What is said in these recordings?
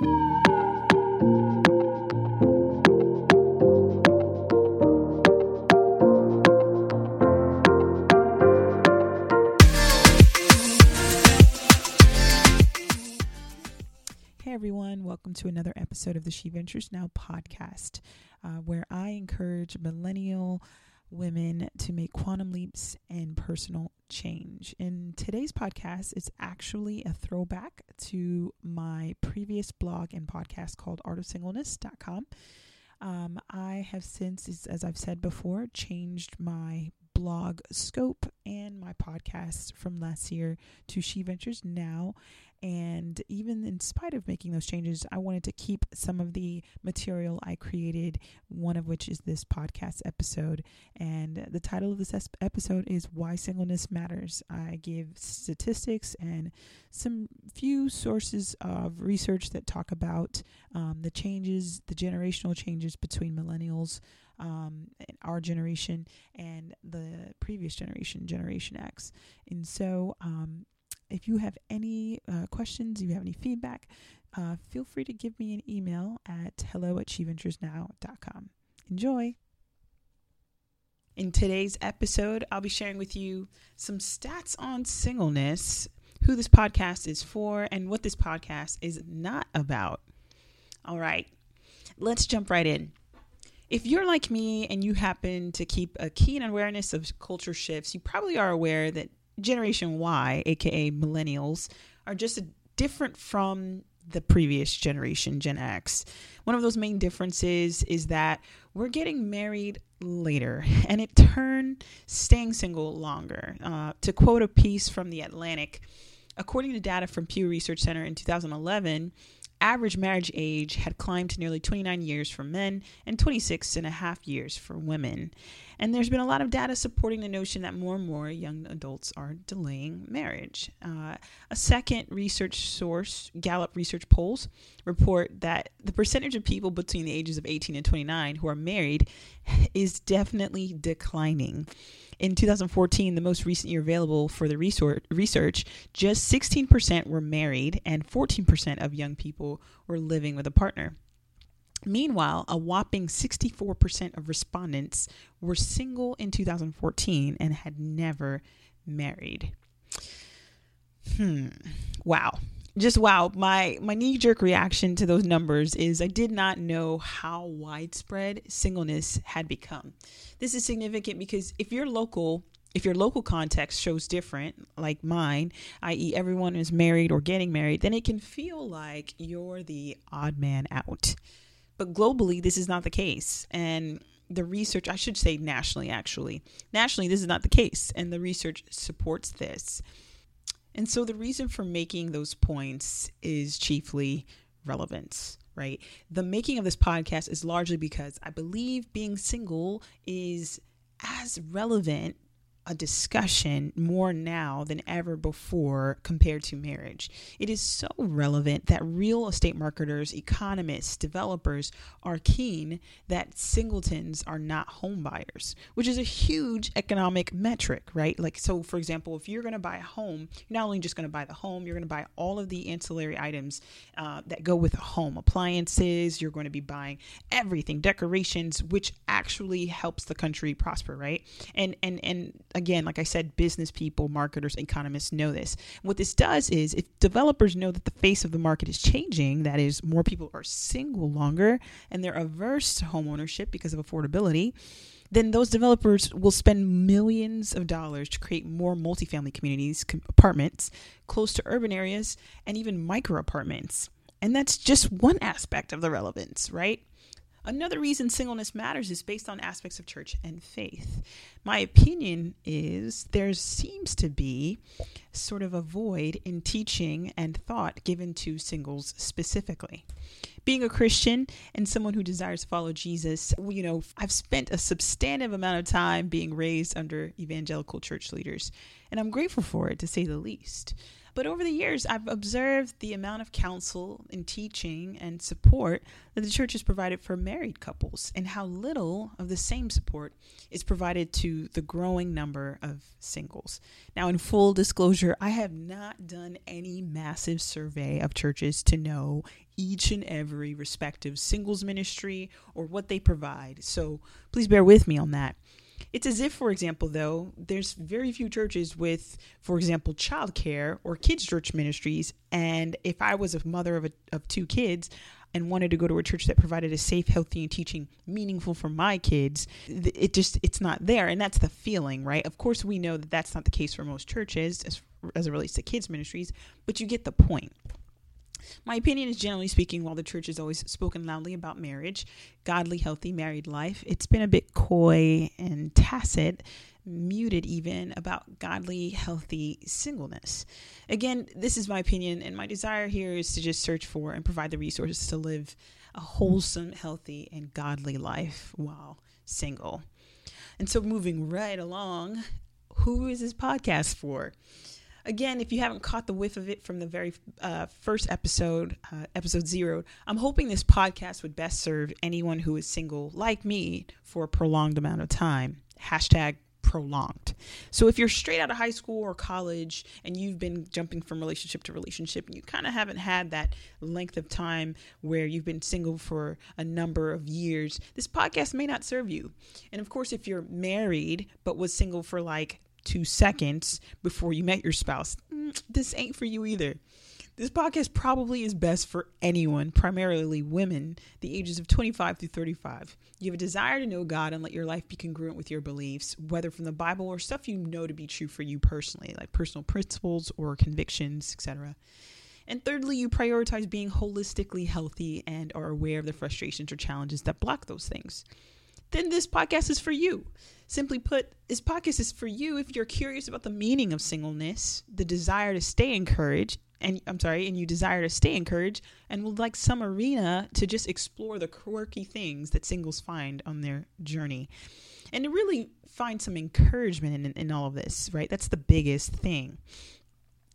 Hey everyone, welcome to another episode of the She Ventures Now podcast, uh, where I encourage millennial women to make quantum leaps and personal change. In today's podcast, it's actually a throwback to my previous blog and podcast called artofsingleness.com. Um, I have since, as I've said before, changed my blog scope and my podcast from last year to She Ventures Now. And even in spite of making those changes, I wanted to keep some of the material I created, one of which is this podcast episode. And the title of this episode is Why Singleness Matters. I give statistics and some few sources of research that talk about um, the changes, the generational changes between millennials. Um, our generation and the previous generation, Generation X. And so, um, if you have any uh, questions, if you have any feedback, uh, feel free to give me an email at hello at sheventuresnow.com. Enjoy! In today's episode, I'll be sharing with you some stats on singleness, who this podcast is for, and what this podcast is not about. All right, let's jump right in. If you're like me and you happen to keep a keen awareness of culture shifts, you probably are aware that Generation Y, aka millennials, are just different from the previous generation, Gen X. One of those main differences is that we're getting married later, and it turned staying single longer. Uh, to quote a piece from The Atlantic, according to data from Pew Research Center in 2011, average marriage age had climbed to nearly 29 years for men and 26 and a half years for women. And there's been a lot of data supporting the notion that more and more young adults are delaying marriage. Uh, a second research source, Gallup Research Polls, report that the percentage of people between the ages of 18 and 29 who are married is definitely declining. In 2014, the most recent year available for the research, just 16% were married and 14% of young people were living with a partner. Meanwhile, a whopping 64% of respondents were single in 2014 and had never married. Hmm. Wow just wow my my knee jerk reaction to those numbers is i did not know how widespread singleness had become. This is significant because if your local if your local context shows different like mine i.e everyone is married or getting married then it can feel like you're the odd man out. But globally this is not the case. And the research i should say nationally actually. Nationally this is not the case. And the research supports this and so the reason for making those points is chiefly relevance, right? The making of this podcast is largely because I believe being single is as relevant a discussion more now than ever before compared to marriage. It is so relevant that real estate marketers, economists, developers are keen that singletons are not home buyers, which is a huge economic metric, right? Like, so for example, if you're going to buy a home, you're not only just going to buy the home, you're going to buy all of the ancillary items uh, that go with a home appliances, you're going to be buying everything, decorations, which actually helps the country prosper, right? And, and, and, again, like I said, business people, marketers, economists know this. What this does is if developers know that the face of the market is changing, that is, more people are single longer and they're averse to home ownership because of affordability, then those developers will spend millions of dollars to create more multifamily communities, com- apartments close to urban areas, and even micro apartments. And that's just one aspect of the relevance, right? Another reason singleness matters is based on aspects of church and faith. My opinion is there seems to be sort of a void in teaching and thought given to singles specifically. Being a Christian and someone who desires to follow Jesus, you know, I've spent a substantive amount of time being raised under evangelical church leaders, and I'm grateful for it to say the least. But over the years, I've observed the amount of counsel and teaching and support that the church has provided for married couples and how little of the same support is provided to the growing number of singles. Now, in full disclosure, I have not done any massive survey of churches to know each and every respective singles ministry or what they provide. So please bear with me on that. It's as if, for example, though, there's very few churches with, for example, childcare or kids' church ministries. And if I was a mother of, a, of two kids, and wanted to go to a church that provided a safe, healthy, and teaching meaningful for my kids, it just it's not there, and that's the feeling, right? Of course, we know that that's not the case for most churches as as it relates to kids ministries, but you get the point. My opinion is generally speaking, while the church has always spoken loudly about marriage, godly, healthy married life, it's been a bit coy and tacit, muted even, about godly, healthy singleness. Again, this is my opinion, and my desire here is to just search for and provide the resources to live a wholesome, healthy, and godly life while single. And so, moving right along, who is this podcast for? Again, if you haven't caught the whiff of it from the very uh, first episode, uh, episode zero, I'm hoping this podcast would best serve anyone who is single like me for a prolonged amount of time. Hashtag prolonged. So if you're straight out of high school or college and you've been jumping from relationship to relationship and you kind of haven't had that length of time where you've been single for a number of years, this podcast may not serve you. And of course, if you're married but was single for like two seconds before you met your spouse, mm, this ain't for you either. This podcast probably is best for anyone, primarily women, the ages of 25 through 35. You have a desire to know God and let your life be congruent with your beliefs, whether from the Bible or stuff you know to be true for you personally, like personal principles or convictions, etc. And thirdly, you prioritize being holistically healthy and are aware of the frustrations or challenges that block those things then this podcast is for you. Simply put, this podcast is for you if you're curious about the meaning of singleness, the desire to stay encouraged, and I'm sorry, and you desire to stay encouraged and would like some arena to just explore the quirky things that singles find on their journey. And to really find some encouragement in, in all of this, right? That's the biggest thing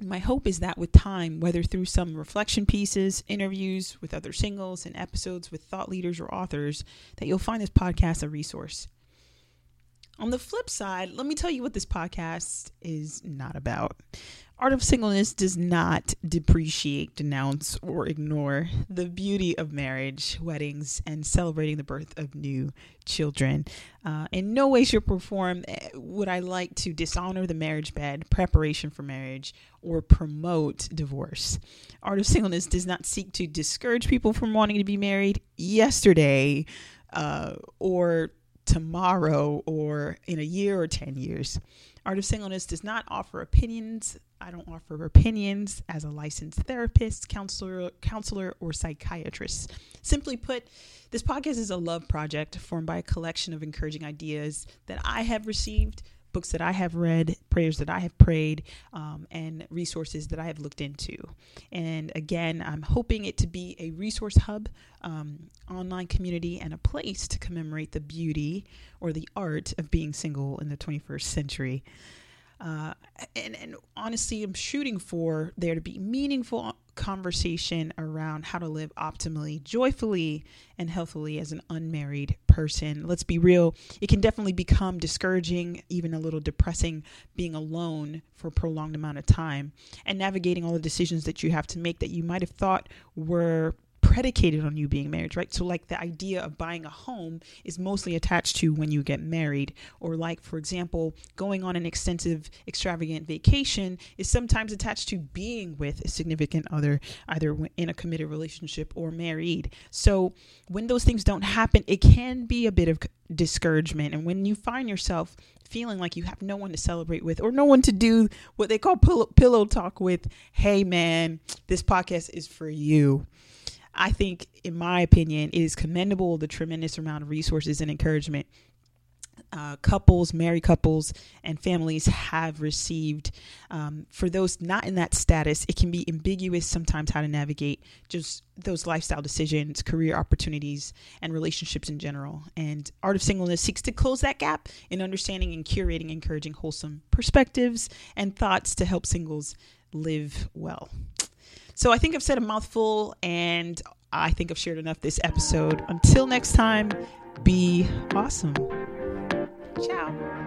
my hope is that with time, whether through some reflection pieces, interviews with other singles, and episodes with thought leaders or authors, that you'll find this podcast a resource. On the flip side, let me tell you what this podcast is not about. Art of Singleness does not depreciate, denounce, or ignore the beauty of marriage, weddings, and celebrating the birth of new children. Uh, in no way, shape, or form eh, would I like to dishonor the marriage bed, preparation for marriage, or promote divorce. Art of Singleness does not seek to discourage people from wanting to be married yesterday uh, or tomorrow or in a year or 10 years. Art of Singleness does not offer opinions I don't offer opinions as a licensed therapist, counselor, counselor, or psychiatrist. Simply put, this podcast is a love project formed by a collection of encouraging ideas that I have received, books that I have read, prayers that I have prayed, um, and resources that I have looked into. And again, I'm hoping it to be a resource hub, um, online community, and a place to commemorate the beauty or the art of being single in the 21st century. Uh, and, and honestly, I'm shooting for there to be meaningful conversation around how to live optimally, joyfully, and healthily as an unmarried person. Let's be real, it can definitely become discouraging, even a little depressing, being alone for a prolonged amount of time and navigating all the decisions that you have to make that you might have thought were predicated on you being married, right? So, like the idea of buying a home is mostly attached to when you get married, or like, for example, going on an extensive, extravagant vacation is sometimes attached to being with a significant other, either in a committed relationship or married. So, when those things don't happen, it can be a bit of discouragement. And when you find yourself feeling like you have no one to celebrate with or no one to do what they call pillow, talk with, hey man, this podcast is for you. I think, in my opinion, it is commendable the tremendous amount of resources and encouragement uh, couples, married couples, and families have received. Um, for those not in that status, it can be ambiguous sometimes how to navigate just those lifestyle decisions, career opportunities, and relationships in general. And Art of Singleness seeks to close that gap in understanding and curating, encouraging wholesome perspectives and thoughts to help singles live well. So I think I've said a mouthful and I think I've shared enough this episode. Until next time, be awesome. Ciao.